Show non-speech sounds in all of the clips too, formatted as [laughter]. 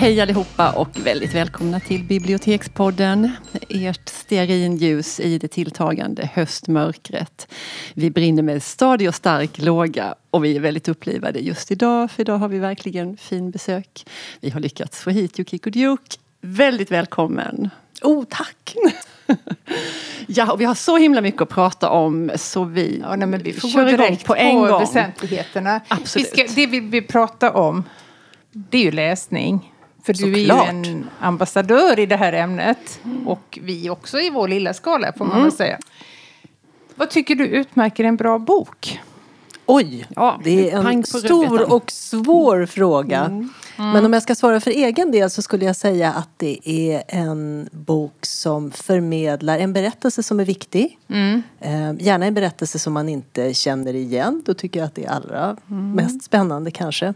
Hej allihopa och väldigt välkomna till Bibliotekspodden. Ert stearinljus i det tilltagande höstmörkret. Vi brinner med stadig och stark låga och vi är väldigt upplivade just idag för idag har vi verkligen fin besök. Vi har lyckats få hit Yukiko Duke. Väldigt välkommen! Oh, tack! [laughs] ja, och vi har så himla mycket att prata om så vi, ja, nej, men vi får kör gå direkt på en på gång. väsentligheterna. Absolut. Vi ska, det vi vill prata om, det är ju läsning. För du är ju Såklart. en ambassadör i det här ämnet. Och vi också i vår lilla skala, får man väl säga. Vad tycker du utmärker en bra bok? Oj, Ja, det är en stor och svår fråga. Men om jag ska svara för egen del så skulle jag säga att det är en bok som förmedlar en berättelse som är viktig. Eh, gärna en berättelse som man inte känner igen. Då tycker jag att det är allra mest spännande kanske.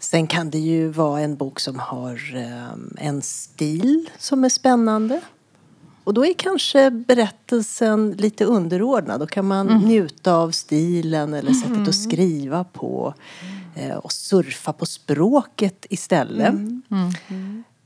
Sen kan det ju vara en bok som har eh, en stil som är spännande. Och då är kanske berättelsen lite underordnad. Då kan man njuta av stilen eller sättet att skriva på. Eh, och surfa på språket istället.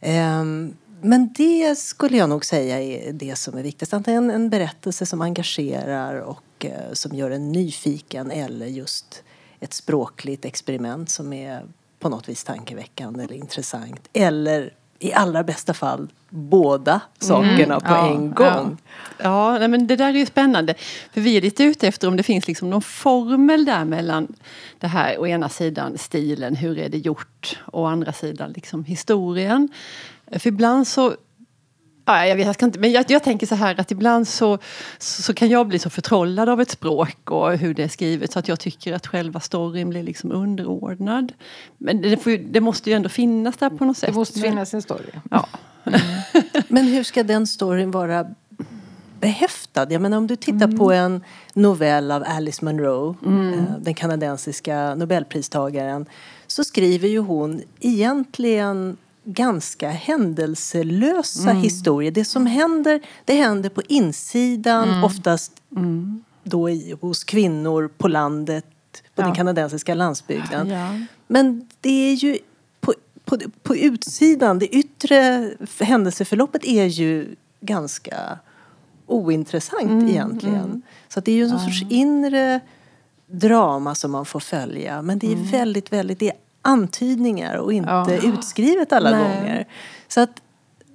Ehm, men det skulle jag nog säga är det som är viktigast. Antingen en berättelse som engagerar och eh, som gör en nyfiken eller just ett språkligt experiment som är på något vis tankeväckande eller intressant. Eller i allra bästa fall båda sakerna på Ja, en gång. Ja, nej, men det där är ju spännande. För vi är lite ute efter om det finns liksom någon formel där mellan det här å ena sidan stilen, hur är det gjort, och å andra sidan liksom historien. För ibland så Ja, jag, vet, jag, ska inte, men jag, jag tänker så här att ibland så, så, så kan jag bli så förtrollad av ett språk och hur det är skrivet så att jag tycker att själva storyn blir liksom underordnad. Men det, får ju, det måste ju ändå finnas där på något sätt. Det måste finnas en story. Ja. Men hur ska den storyn vara behäftad? Jag menar om du tittar på en novell av Alice Munro, eh, den kanadensiska nobelpristagaren, så skriver ju hon egentligen ganska händelselösa historier. Det som händer, det händer på insidan, oftast då i, hos kvinnor på landet, på den kanadensiska landsbygden. Ja. Men det är ju på, på, på utsidan, det yttre händelseförloppet är ju ganska ointressant egentligen. Så att det är ju en sorts inre drama som man får följa. Men det är väldigt, väldigt, det är antydningar och inte Ja. utskrivet alla Nej. gånger. Så att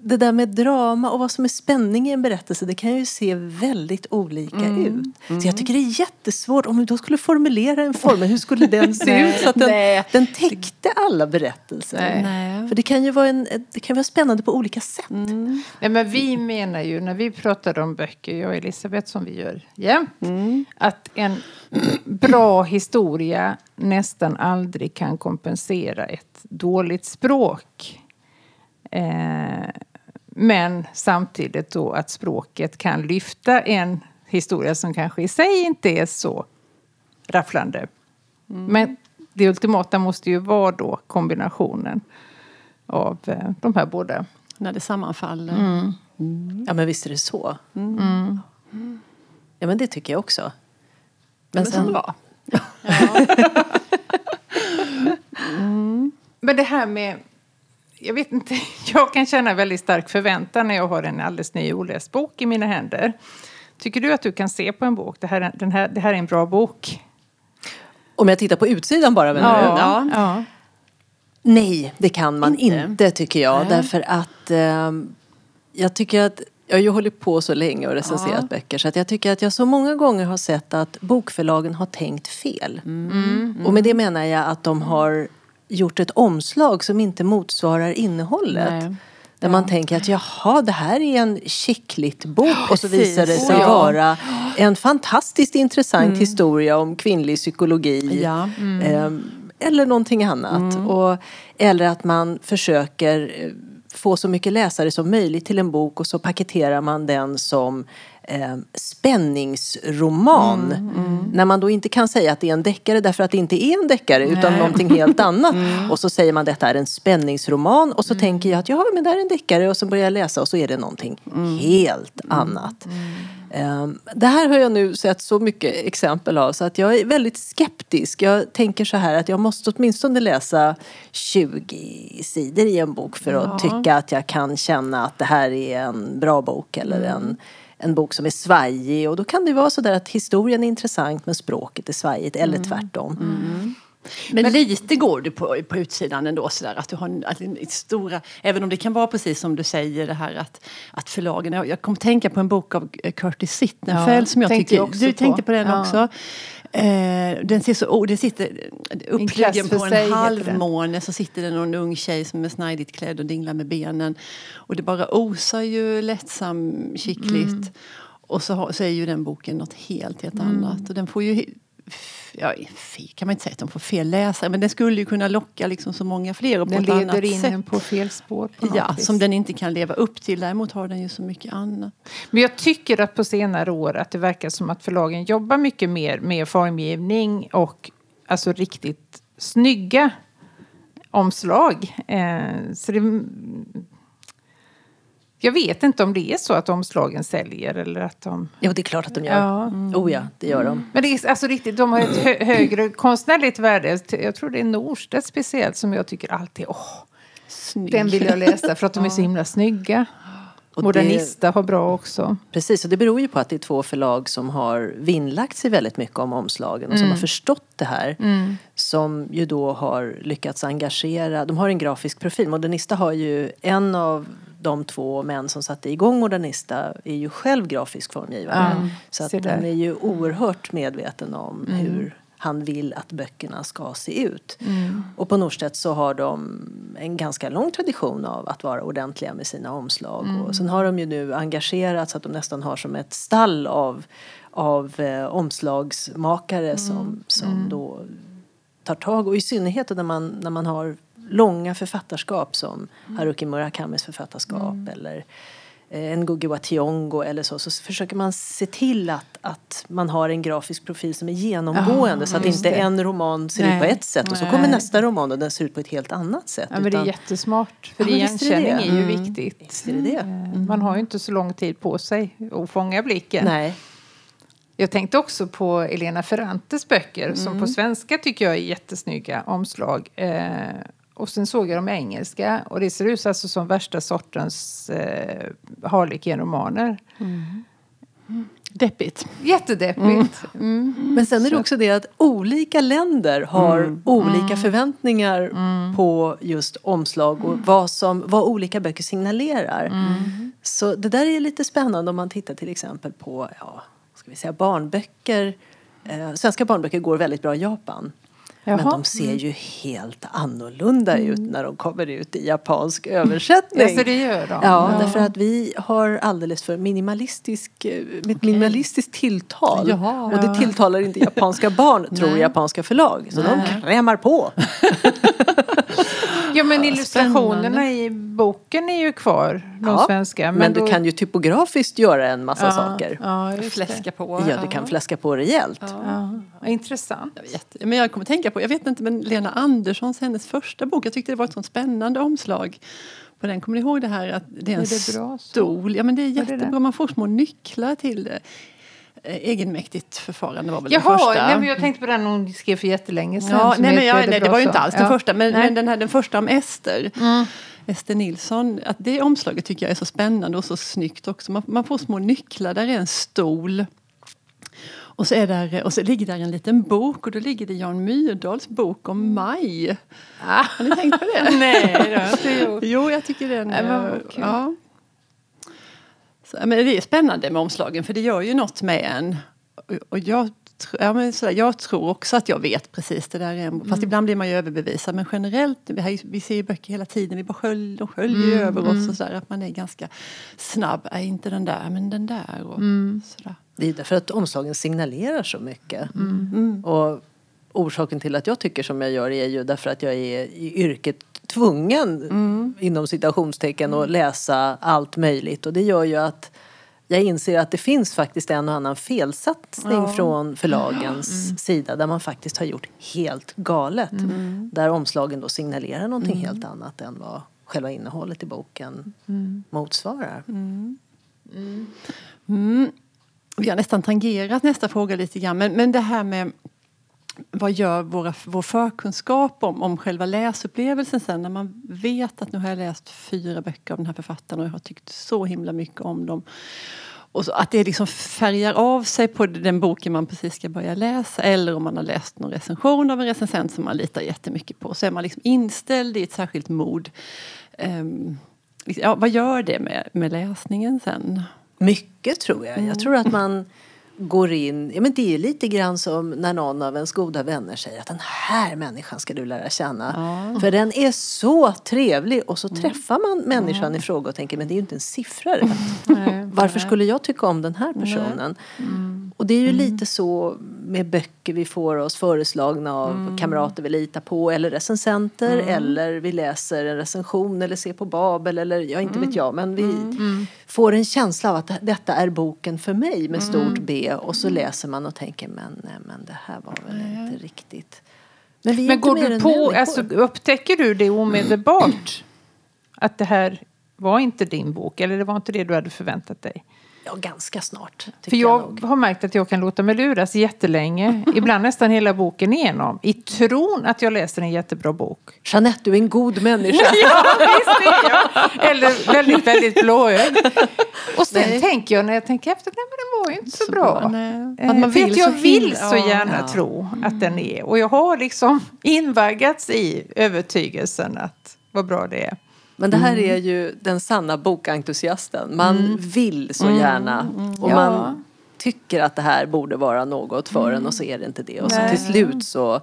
det där med drama och vad som är spänning i en berättelse det kan ju se väldigt olika ut. Så jag tycker det är jättesvårt om vi då skulle formulera en formel, hur skulle den se [laughs] ut så att den, Nej. den täckte alla berättelser? Nej. För det kan ju vara, en, det kan vara spännande på olika sätt. Nej, men vi menar ju, när vi pratar om böcker, jag och Elisabeth som vi gör jämt, att en [clears throat] bra historia nästan aldrig kan kompensera ett dåligt språk. Eh, men samtidigt då att språket kan lyfta en historia som kanske i sig inte är så rafflande. Men det ultimata måste ju vara då kombinationen av eh, de här båda. När det sammanfaller. Ja men visst är det så. Ja men det tycker jag också. Men Men sen, bra. [laughs] [laughs] Men det här med... Jag vet inte, [laughs] jag kan känna väldigt stark förväntan när jag har en alldeles ny oläst bok i mina händer. Tycker du att du kan se på en bok, det här, är- den här, det här är en bra bok? om jag tittar på utsidan bara menar du? Ja. ja. Nej, det kan man Inte? inte, tycker jag. Nej. Därför att ehm, jag tycker att jag har ju hållit på så länge och recenserat Ja. böcker så att jag tycker att jag så många gånger har sett att bokförlagen har tänkt fel. Mm. Och med det menar jag att de har gjort ett omslag som inte motsvarar innehållet. Nej. Där man tänker att jaha, det här är en chicklit bok och så visar det sig Oh, ja. vara en fantastiskt intressant historia om kvinnlig psykologi. Ja. Ehm, eller någonting annat. Och, eller att man försöker eh, få så mycket läsare som möjligt till en bok och så paketerar man den som eh, spänningsroman. Mm, När man då inte kan säga att det är en deckare därför att det inte är en deckare utan någonting helt annat. [laughs] Och så säger man detta är en spänningsroman. Och så tänker jag att ja men det är en deckare. Och så börjar jag läsa och så är det någonting helt annat. Ehm, det här har jag nu sett så mycket exempel av så att jag är väldigt skeptisk. Jag tänker så här att jag måste åtminstone läsa 20 sidor i en bok för att tycka att jag kan känna att det här är en bra bok eller en, en bok som är svajig. Och då kan det vara så där att historien är intressant men språket är svajigt eller tvärtom. Men, lite går du på, på utsidan ändå sådär att du har att en stora, även om det kan vara precis som du säger det här att, att förlagen, jag, jag kom tänka på en bok av eh, Curtis Sittenfeld Ja, som jag tycker, jag du på. tänkte på den Ja. också. Eh, den ser så, oh, det sitter uppliggen för på en halvmåne så sitter det någon ung tjej som är snajdigt klädd och dinglar med benen. Och det bara osar ju lättsam kittligt. Mm. Och så, så är ju den boken något helt, helt annat. Och den får ju ja, kan man inte säga att de får fel läsare, men den skulle ju kunna locka liksom så många fler och på Den annat leder in sätt. en på fel spår på Ja, vis. som den inte kan leva upp till. Däremot har den ju så mycket annat. Men jag tycker att på senare år att det verkar som att förlagen jobbar mycket mer med formgivning och alltså riktigt snygga omslag. Eh, så det, jag vet inte om det är så att omslagen säljer eller att de... Jo, det är klart att de gör. Ja. Oh ja, det gör de. Men det är alltså riktigt, de har ett hö högre konstnärligt värde. Jag tror det är Norstedt speciellt som jag tycker alltid, åh, Snygg. den vill jag läsa för att de är [laughs] så himla snygga. Och Modernista har bra också. Precis, och det beror ju på att det är två förlag som har vinnlagt sig väldigt mycket om omslagen och som Mm. har förstått det här. Som ju då har lyckats engagera, de har en grafisk profil. Modernista har ju en av de två män som satte igång Modernista är ju själv grafisk formgivare. Ja, Så att. Mm. han är ju oerhört medveten om hur han vill att böckerna ska se ut. Mm. Och på Norstedt så har de en ganska lång tradition av att vara ordentliga med sina omslag. Mm. Och sen har de ju nu engagerat så att de nästan har som ett stall av, av eh, omslagsmakare Mm. som, som då tar tag. Och i synnerhet när man, när man har långa författarskap som Haruki Murakamis författarskap eller eh, Ngugi wa Thiong'o eller så, så försöker man se till att, att man har en grafisk profil som är genomgående så att inte det. en roman ser ut på Nej. ett sätt och så Nej. kommer nästa roman och den ser ut på ett helt annat sätt. Ja, men det är utan- jättesmart. För Ja, är igenkänning är, det. ju Mm. viktigt. Är det det. Eh, Man har ju inte så lång tid på sig att fånga blicken. Nej. Jag tänkte också på Elena Ferrantes böcker som Mm. på svenska tycker jag är jättesnygga omslag. Eh, och sen såg jag dem i engelska och det ser ut alltså som värsta sortens eh, Harlequin-romaner. Deppigt. Jättedeppigt. Mm. Men sen är det också det att olika länder har olika förväntningar på just omslag och vad, som, vad olika böcker signalerar. Så det där är lite spännande om man tittar till exempel på ja, ska vi säga, barnböcker. Eh, svenska barnböcker går väldigt bra i Japan. Men Jaha. de ser ju helt annorlunda ut när de kommer ut i japansk översättning. Ja, så det gör de? Ja, Ja. därför att vi har alldeles för minimalistisk, eh, med ett minimalistiskt tilltal. Jaha. och det tilltalar inte japanska barn, tror japanska förlag. Så de krämar på. [laughs] Ja, men illustrationerna i boken är ju kvar, de Ja, svenska. Men, då- du kan ju typografiskt göra en massa ja, saker. Ja, det. Fläska på. Ja, du kan fläska på rejält. Ja, intressant. Jag vet. Men jag kommer tänka på, jag vet inte, men Lena Anderssons, hennes första bok, jag tyckte det var ett sånt spännande omslag på den. Kommer ni ihåg det här att det är en Är det bra stol? Ja men det är det jättebra, det? man får små nycklar till det. Eh, Egenmäktigt förfarande var väl Jaha, den första. nej, men jag tänkte på den hon skrev för jättelänge sedan. Ja, nej, men jag, nej, det var ju inte alls den Ja. första. Men. Mm. men den, här, den första om Ester. Ester Nilsson. Att det omslaget tycker jag är så spännande och så snyggt också. Man, man får små nycklar. Där är en stol. Och så, är där, och så ligger där en liten bok och då ligger det Jan Myrdals bok om maj. Har ni tänkt på det? Mm. [laughs] Nej, det har jag inte [laughs] gjort. Jo, jag tycker den... Kul. ja. Så, men det är spännande med omslagen för det gör ju något med en. Och, jag, ja, men sådär, jag tror också att jag vet precis det där. Mm. Fast ibland blir man ju överbevisad. Men generellt, vi, har ju- vi ser ju böcker hela tiden. Vi bara skölj, de sköljer Mm, ju över oss. Och sådär, att man är ganska snabb. Är inte den där, men den där. Och Mm. sådär. Det är därför att omslagen signalerar så mycket. Och orsaken till att jag tycker som jag gör är ju därför att jag är i yrket tvungen inom citationstecken att läsa allt möjligt. Och det gör ju att jag inser att det finns faktiskt en och annan felsatsning Ja. från förlagens sida där man faktiskt har gjort helt galet. Där omslagen då signalerar någonting helt annat än vad själva innehållet i boken motsvarar. Vi har nästan tangerat nästa fråga lite grann. Men, men det här med vad gör våra, vår förkunskap om, om själva läsupplevelsen sen när man vet att nu har jag läst fyra böcker av den här författaren och jag har tyckt så himla mycket om dem. Och så, att det liksom färgar av sig på den boken man precis ska börja läsa eller om man har läst någon recension av en recensent som man litar jättemycket på. Så är man liksom inställd i ett särskilt mod. Liksom, ja, vad gör det med, med läsningen sen? Mycket tror jag. Jag tror att man går in, ja men det är lite grann som när någon av ens goda vänner säger att den här människan ska du lära känna. För den är så trevlig och så träffar man människan i fråga och tänker men det är ju inte en siffra. Varför skulle jag tycka om den här personen? Och det är ju lite så med böcker vi får oss föreslagna av kamrater vi litar på eller recensenter eller vi läser en recension eller ser på Babel eller ja inte vet jag men vi får en känsla av att detta är boken för mig med stort B och så läser man och tänker men, nej, men det här var väl inte riktigt. Men Men går du på, alltså, upptäcker du det omedelbart? Att det här var inte din bok eller det var inte det du hade förväntat dig? Ja, ganska snart. För jag nog. har märkt att jag kan låta mig luras jättelänge, [laughs] ibland nästan hela boken igenom, i tron att jag läser en jättebra bok. Jeanette, du är en god människa. [laughs] Ja, visst är jag. [laughs] Eller väldigt, väldigt blåögd. Och sen Nej. tänker jag när jag tänker efter, nej men den var ju inte så, bra. nej. Eh, man för vill att jag så vill så ja. gärna Ja. tro att den är. Och jag har liksom invaggats i övertygelsen att vad bra det är. Men det här är ju den sanna bokentusiasten. Man vill så gärna och Ja. man tycker att det här borde vara något för en och så är det inte det. Och så till slut så,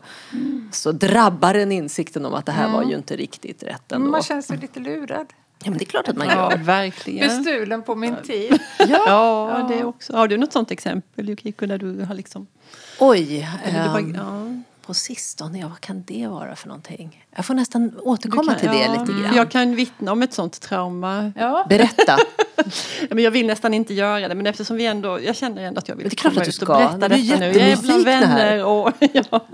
så drabbar en insikten om att det här var ju inte riktigt rätt Men ändå. man känner sig lite lurad. Ja men det är klart att man Ja, gör. verkligen. Bestulen på min tid. [laughs] Ja, det också. Har du något sånt exempel Yukiko där du har liksom... Oj, Eller du bara, ehm, ja. På sistone, ja vad kan det vara för någonting? Jag får nästan återkomma kan- till det ja, lite för grann. Jag kan vittna om ett sånt trauma. Ja. Berätta. [laughs] Men jag vill nästan inte göra det men eftersom vi ändå, jag känner ändå att jag vill det är klart komma att du ut och berätta är detta nu. Jag är bland vänner och [laughs] ja.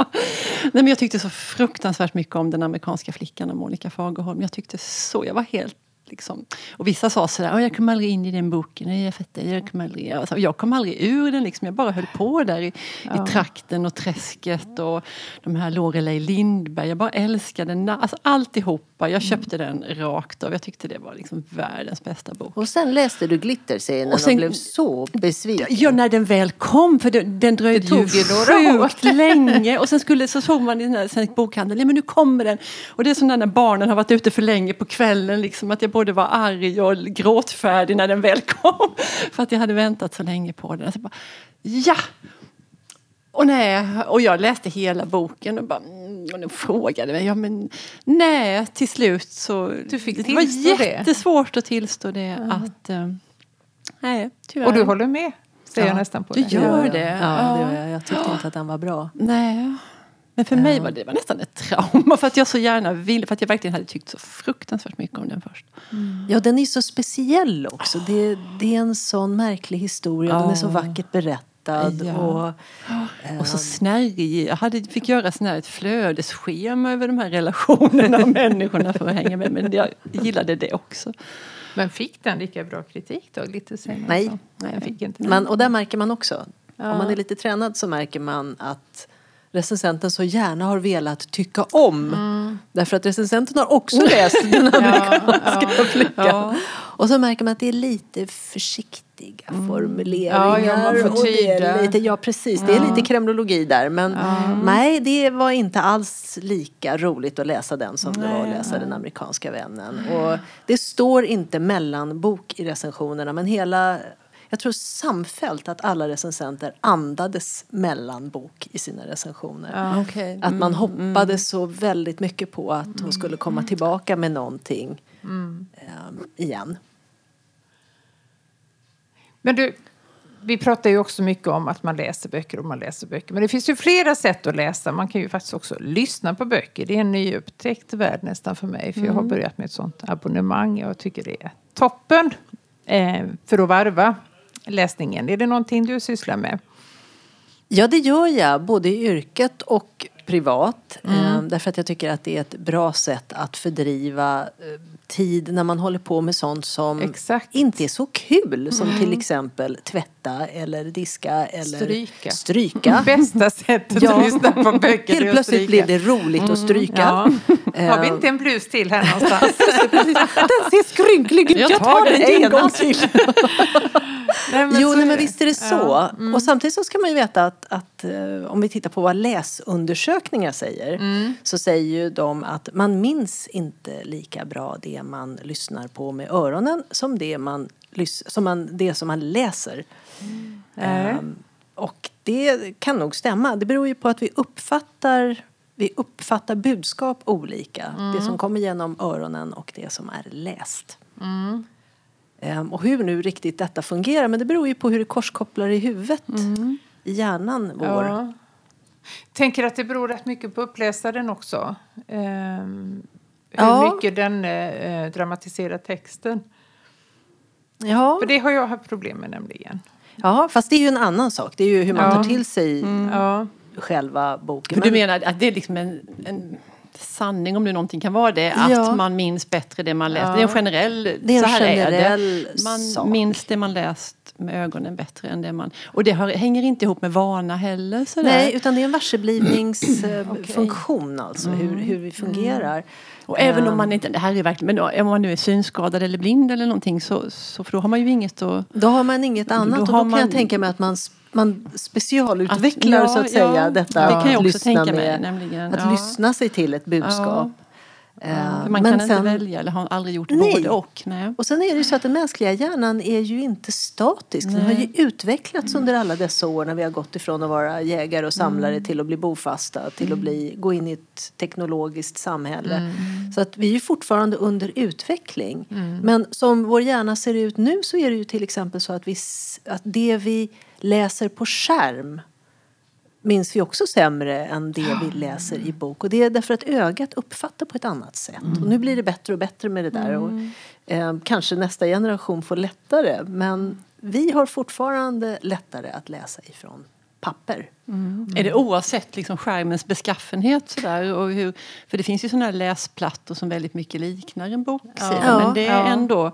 Nej men jag tyckte så fruktansvärt mycket om den amerikanska flickan och Monica Fagerholm. Jag tyckte så, jag var helt liksom. Och vissa sa sådär, "Åh, jag kom aldrig in i den boken, Nej, jag fattar, jag kom aldrig, alltså, jag kom aldrig ur den liksom. Jag bara höll på där i, i trakten och träsket och de här Lorelei Lindberg. Jag bara älskade den, alltså alltihopa. Jag köpte den rakt av. Jag tyckte det var liksom världens bästa bok. Och sen läste du Glitterscenen och, Och sen- blev så besviken. Ja, när den väl kom, för den, den dröjde ju sjukt länge. Och sen, skulle, så såg man i den här svensk bokhandel, ja men nu kommer den. Och det är som när barnen har varit ute för länge på kvällen, liksom, att jag både var arg och gråtfärdig när den väl kom. För att jag hade väntat så länge på den. Så bara, ja! Och, nej, och jag läste hela boken och bara, mm, och de frågade mig, ja men nej, till slut så... Du fick det var tillstå det? jättesvårt att tillstå det att... eh, nej, tyvärr. Och du håller med, säger jag Ja, nästan på du det. gör det. Ja, det Ja. gör jag. Jag tyckte inte att den var bra. Nej. Men för mig var det var nästan ett trauma för att jag så gärna ville, för att jag verkligen hade tyckt så fruktansvärt mycket om den först. Ja, den är så speciell också. Det, det är en sån märklig historia. Den är så vackert berättad. Ja. Och, Och så snärjig. Jag hade, fick göra sån här ett flödesschema över de här relationerna och människorna för att hänga med. Men jag gillade det också. Men fick den lika bra kritik då, Glitterscenen? Nej. Nej, jag fick inte det. men, och där märker man också. Ja. Om man är lite tränad så märker man att recensenten så gärna har velat tycka om. Därför att recensenten har också [laughs] läst den amerikanska flickan. Ja. Och så märker man att det är lite försiktiga formuleringar. Ja, ja, och det är lite, ja, precis. Det är lite kremlologi där. Men nej, det var inte alls lika roligt att läsa den som det var att läsa Den amerikanska vännen. Och det står inte mellanbok i recensionerna, men hela jag tror samfällt att alla recensenter andades mellanbok i sina recensioner. Okej. Att man hoppades så väldigt mycket på att hon skulle komma tillbaka med någonting ehm, igen. Men du, vi pratar ju också mycket om att man läser böcker och man läser böcker. Men det finns ju flera sätt att läsa. Man kan ju faktiskt också lyssna på böcker. Det är en nyupptäckt värld nästan för mig. För jag har börjat med ett sånt abonnemang. Jag tycker det är toppen. Eh, för att varva läsningen. Är det någonting du sysslar med? Ja, det gör jag, både i yrket och privat. Eh, därför att jag tycker att det är ett bra sätt att fördriva eh, tid när man håller på med sånt som Exakt. inte är så kul. Som till exempel tvätta eller diska eller Stryka. stryka. [laughs] Bästa sättet Ja. att lyssna på böcker Helt plötsligt blev det roligt att stryka. Ja. Eh, Har vi inte en blus till här någonstans? [laughs] Den ser skrynklig ut, jag tar den en gång till. [laughs] Nej, men Jo, nej, men visst är det så. Ja, mm. Och samtidigt så ska man ju veta att, att eh, om vi tittar på vad läsundersökningar säger Mm. så säger ju de att man minns inte lika bra det man lyssnar på med öronen som det, man, som man, det som man läser. Nej. Ehm, och det kan nog stämma. Det beror ju på att vi uppfattar, vi uppfattar budskap olika. Mm. Det som kommer genom öronen och det som är läst. Mm. Ehm, och hur nu riktigt detta fungerar, men det beror ju på hur det korskopplar i huvudet. I hjärnan vår. Mm. Ja. Tänker att det beror rätt mycket på uppläsaren också. Ehm, hur Ja. mycket den eh, dramatiserar texten. Ja. För det har jag haft problem med nämligen. ja, fast det är ju en annan sak. Det är ju hur man Ja. tar till sig Ja. själva boken. För du Men- menar att det är liksom en, en sanning, om nu någonting kan vara det, att Ja. man minns bättre det man läst. Ja. Det är en generell, Det är en så här generell är det. Man sak. minns det man läst med ögonen bättre än det man... Och det har, hänger inte ihop med vana heller. Sådär. Nej, utan det är en varseblivningsfunktion [clears throat] alltså, hur, hur vi fungerar. Och även om Ehm, man inte, det här är verkligen, men då, om man nu är synskadad eller blind eller någonting så, så för då har man ju inget att... Då har man inget annat och då kan man- jag tänka mig att man, man specialutvecklar Att- så att ja, säga ja, detta det kan jag att också lyssna tänka mig, med, nämligen, att ja. lyssna sig till ett budskap. Eh, För man kan inte sen- välja eller har aldrig gjort Nej. både och. Nej. Och sen är det ju så att den mänskliga hjärnan är ju inte statisk. Den har ju utvecklats under alla dessa år när vi har gått ifrån att vara jägare och samlare till att bli bofasta, till att bli, gå in i ett teknologiskt samhälle. Så att vi är ju fortfarande under utveckling. Men som vår hjärna ser ut nu så är det ju till exempel så att, vi, att det vi läser på skärm minns vi också sämre än det vi läser i bok. Och det är därför att ögat uppfattar på ett annat sätt. Och nu blir det bättre och bättre med det där. Och, eh, kanske nästa generation får lättare. Men vi har fortfarande lättare att läsa ifrån papper. Är det oavsett liksom skärmens beskaffenhet? Sådär, och hur, för det finns ju sådana här läsplattor som väldigt mycket liknar en boksida. Ja. men det är Ja. ändå...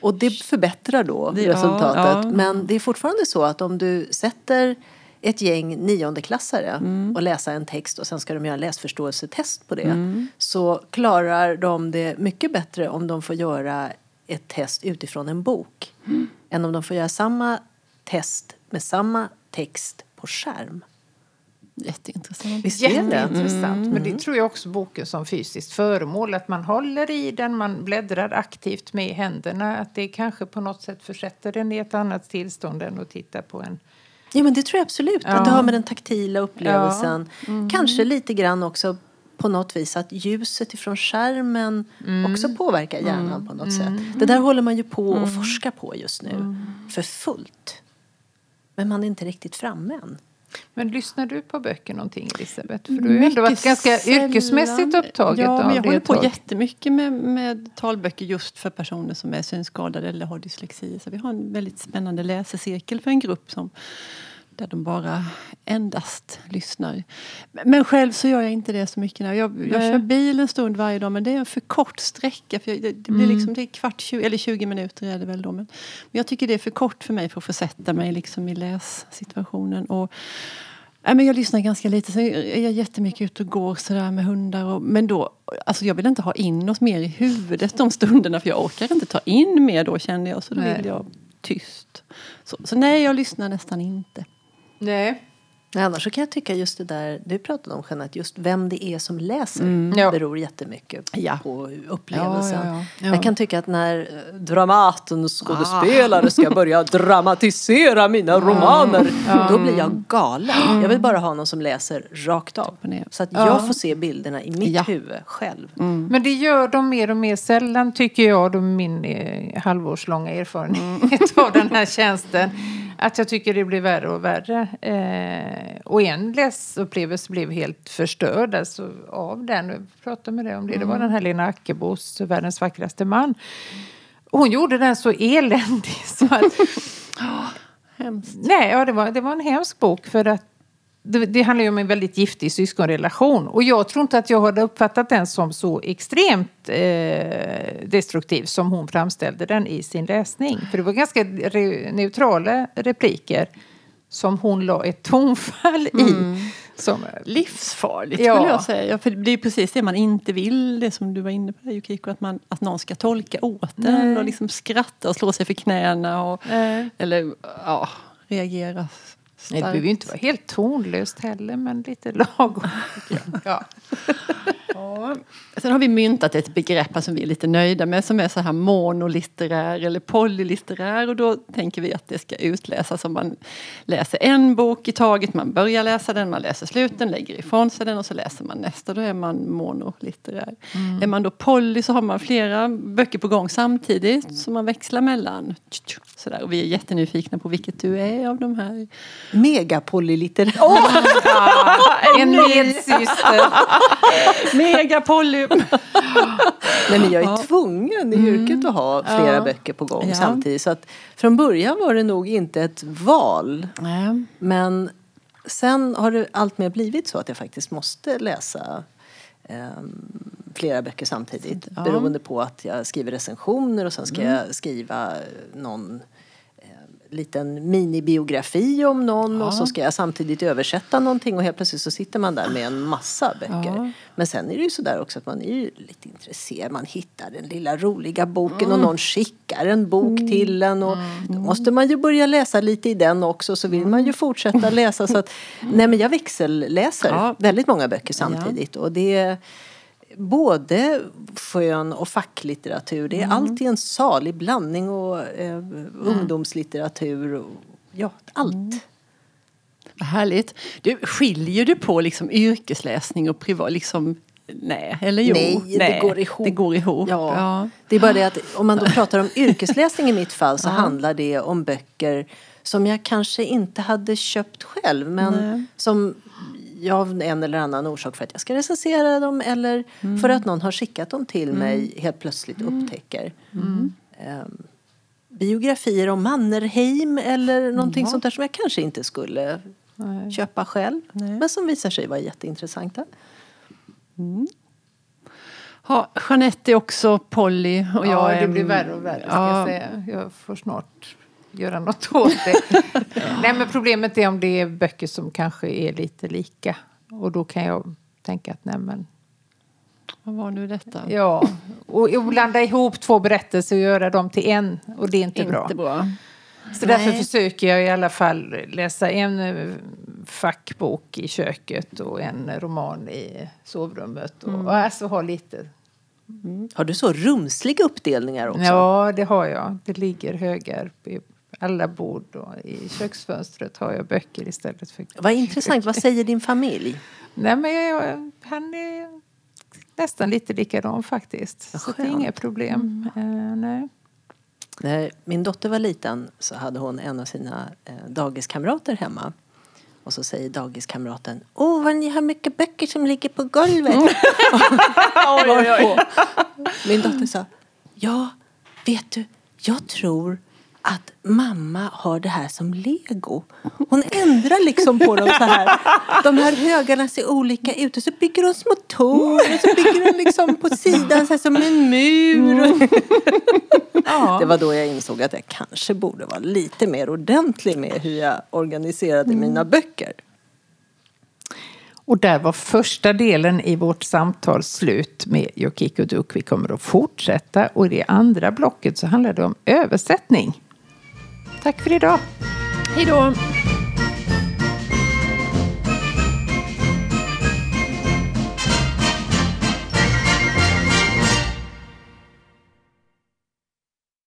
Och det förbättrar då Det- ja, resultatet. ja. Men det är fortfarande så att om du sätter ett gäng niondeklassare Mm. och läsa en text och sen ska de göra läsförståelsetest på det. Mm. Så klarar de det mycket bättre om de får göra ett test utifrån en bok. Mm. Än om de får göra samma test med samma text på skärm. Jätteintressant. Visst är det? Jätteintressant. Men det tror jag också boken som fysiskt föremål. Att man håller i den, man bläddrar aktivt med händerna. Att det kanske på något sätt försätter den i ett annat tillstånd än att titta på en. Ja men det tror jag absolut. Ja. Att det har med den taktila upplevelsen. Kanske lite grann också på något vis att ljuset ifrån skärmen också påverkar hjärnan på något sätt. Det där håller man ju på att forska på just nu. För fullt. Men man är inte riktigt framme än. Men lyssnar du på böcker någonting Elisabeth? För du har ju ändå varit ganska sällan. yrkesmässigt upptaget ja, av jag det håller ett på tag. jättemycket med, med talböcker just för personer som är synskadade eller har dyslexi. Så vi har en väldigt spännande läsecirkel för en grupp som där de bara endast lyssnar. Men själv så gör jag inte det så mycket. Jag, jag kör bil en stund varje dag men det är en för kort sträcka. För jag, det, det blir liksom, det är kvart, 20, eller 20 minuter är det väl då. Men, men jag tycker det är för kort för mig för att få sätta mig liksom i lässituationen. Och, Nej, men jag lyssnar ganska lite. Sen är jag jättemycket ute och går sådär med hundar. Och, men då, alltså jag vill inte ha in något mer i huvudet de stunderna för jag orkar inte ta in mer då känner jag. Så då Nej. vill jag tyst. Så, så nej, jag lyssnar nästan inte. Nej. Annars så kan jag tycka just det där du pratade om Jeanette, just vem det är som läser Ja. beror jättemycket Ja. på upplevelsen. Ja, ja, ja. Jag kan tycka att när eh, Dramatens skådespelare ska börja dramatisera mina romaner, då blir jag galen. Jag vill bara ha någon som läser rakt av. Så att jag får se bilderna i mitt Ja. huvud själv. Men det gör de mer och mer sällan tycker jag, då min eh, halvårslånga erfarenhet av den här tjänsten. Att jag tycker det blir värre och värre. Eh, och en läsupplevelse blev helt förstörd alltså, av den. Jag pratade med dig om det. Det var den här Lena Ackebos Världens vackraste man. Hon gjorde den så eländig så att [laughs] Hemskt. Nej, ja, det, var, det var en hemsk bok. För att det, det handlar ju om en väldigt giftig syskonrelation. Och jag tror inte att jag hade uppfattat den som så extremt eh, destruktiv som hon framställde den i sin läsning. För det var ganska re, neutrala repliker som hon la ett tonfall i. Mm. Som, Livsfarligt Ja. skulle jag säga. För det är precis det man inte vill. Det som du var inne på där Yukiko. Att, man, att någon ska tolka åt en och liksom skratta och slå sig för knäna. Och, Nej. Eller ja, reagera Nej, det behöver ju inte vara helt tonlöst heller, men lite lagom. [laughs] Ja. Ja. Sen har vi myntat ett begrepp som vi är lite nöjda med som är så här monolitterär eller polylitterär och då tänker vi att det ska utläsas om man läser en bok i taget, man börjar läsa den, man läser sluten, lägger ifrån sig den och så läser man nästa, då är man monolitterär. Är man då poly så har man flera böcker på gång samtidigt som man växlar mellan. Sådär. Och vi är jättenyfikna på vilket du är av de här. Megapolylitterär. En medsyster. [laughs] Mega poly! Nej, men jag är tvungen i yrket att ha flera böcker på gång Ja. samtidigt. Så att från början var det nog inte ett val. Nej. Men sen har det allt mer blivit så att jag faktiskt måste läsa ehm, flera böcker samtidigt. Ja. Beroende på att jag skriver recensioner och sen ska jag skriva någon liten minibiografi om någon och så ska jag samtidigt översätta någonting och helt plötsligt så sitter man där med en massa böcker. Ja. Men sen är det ju sådär också att man är ju lite intresserad. Man hittar den lilla roliga boken och någon skickar en bok till en och då måste man ju börja läsa lite i den också så vill man ju fortsätta läsa. Så att, [laughs] nej men jag växelläser Ja. väldigt många böcker samtidigt och det är både skön och facklitteratur. Det är alltid en salig blandning och eh, ungdomslitteratur. Och, ja, allt. Vad härligt. Du, skiljer du på liksom yrkesläsning och privat? Liksom, nej, eller jo? Nej, det går ihop. Det går ihop. Ja. Ja. Det är bara det att om man då pratar om yrkesläsning i mitt fall så handlar det om böcker som jag kanske inte hade köpt själv men som jag av en eller annan orsak för att jag ska recensera dem eller för att någon har skickat dem till mig helt plötsligt upptäcker. Ehm, biografier om Mannerheim eller någonting sånt där som jag kanske inte skulle köpa själv men som visar sig vara jätteintressanta. Ha, Jeanette är också Polly och jag Ja, är... det blir värre och värre ska Ja. jag säga. Jag får snart göra något åt det. [laughs] Nej, men problemet är om det är böcker som kanske är lite lika. Och då kan jag tänka att nej men, Vad var nu detta? ja. Och, och blanda ihop två berättelser och göra dem till en. Och det är inte, bra. Inte bra. Så därför Nej. försöker jag i alla fall läsa en eh, fackbok i köket och en roman i sovrummet. Och, och alltså ha lite Har du så rumsliga uppdelningar också? Ja, det har jag. Det ligger högar på alla bord och i köksfönstret har jag böcker istället för... Vad intressant. Vad säger din familj? [laughs] Nej, men jag, han är nästan lite likadan faktiskt. Vad så det är inga problem. Eh, nej. När min dotter var liten så hade hon en av sina eh, dagiskamrater hemma. Och så säger dagiskamraten Åh, vad ni har mycket böcker som ligger på golvet. [laughs] Varpå min dotter sa Ja, vet du, jag tror att mamma har det här som lego. Hon ändrar liksom på dem så här. De här högarna ser olika ut och så bygger hon små torn och så bygger hon liksom på sidan så här som en mur. [laughs] Ja. Det var då jag insåg att jag kanske borde vara lite mer ordentlig med hur jag organiserade mina böcker. Och där var första delen i vårt samtal slut med Yokiko Duk. Vi kommer att fortsätta och i det andra blocket så handlar det om översättning. Tack för idag! Hej då!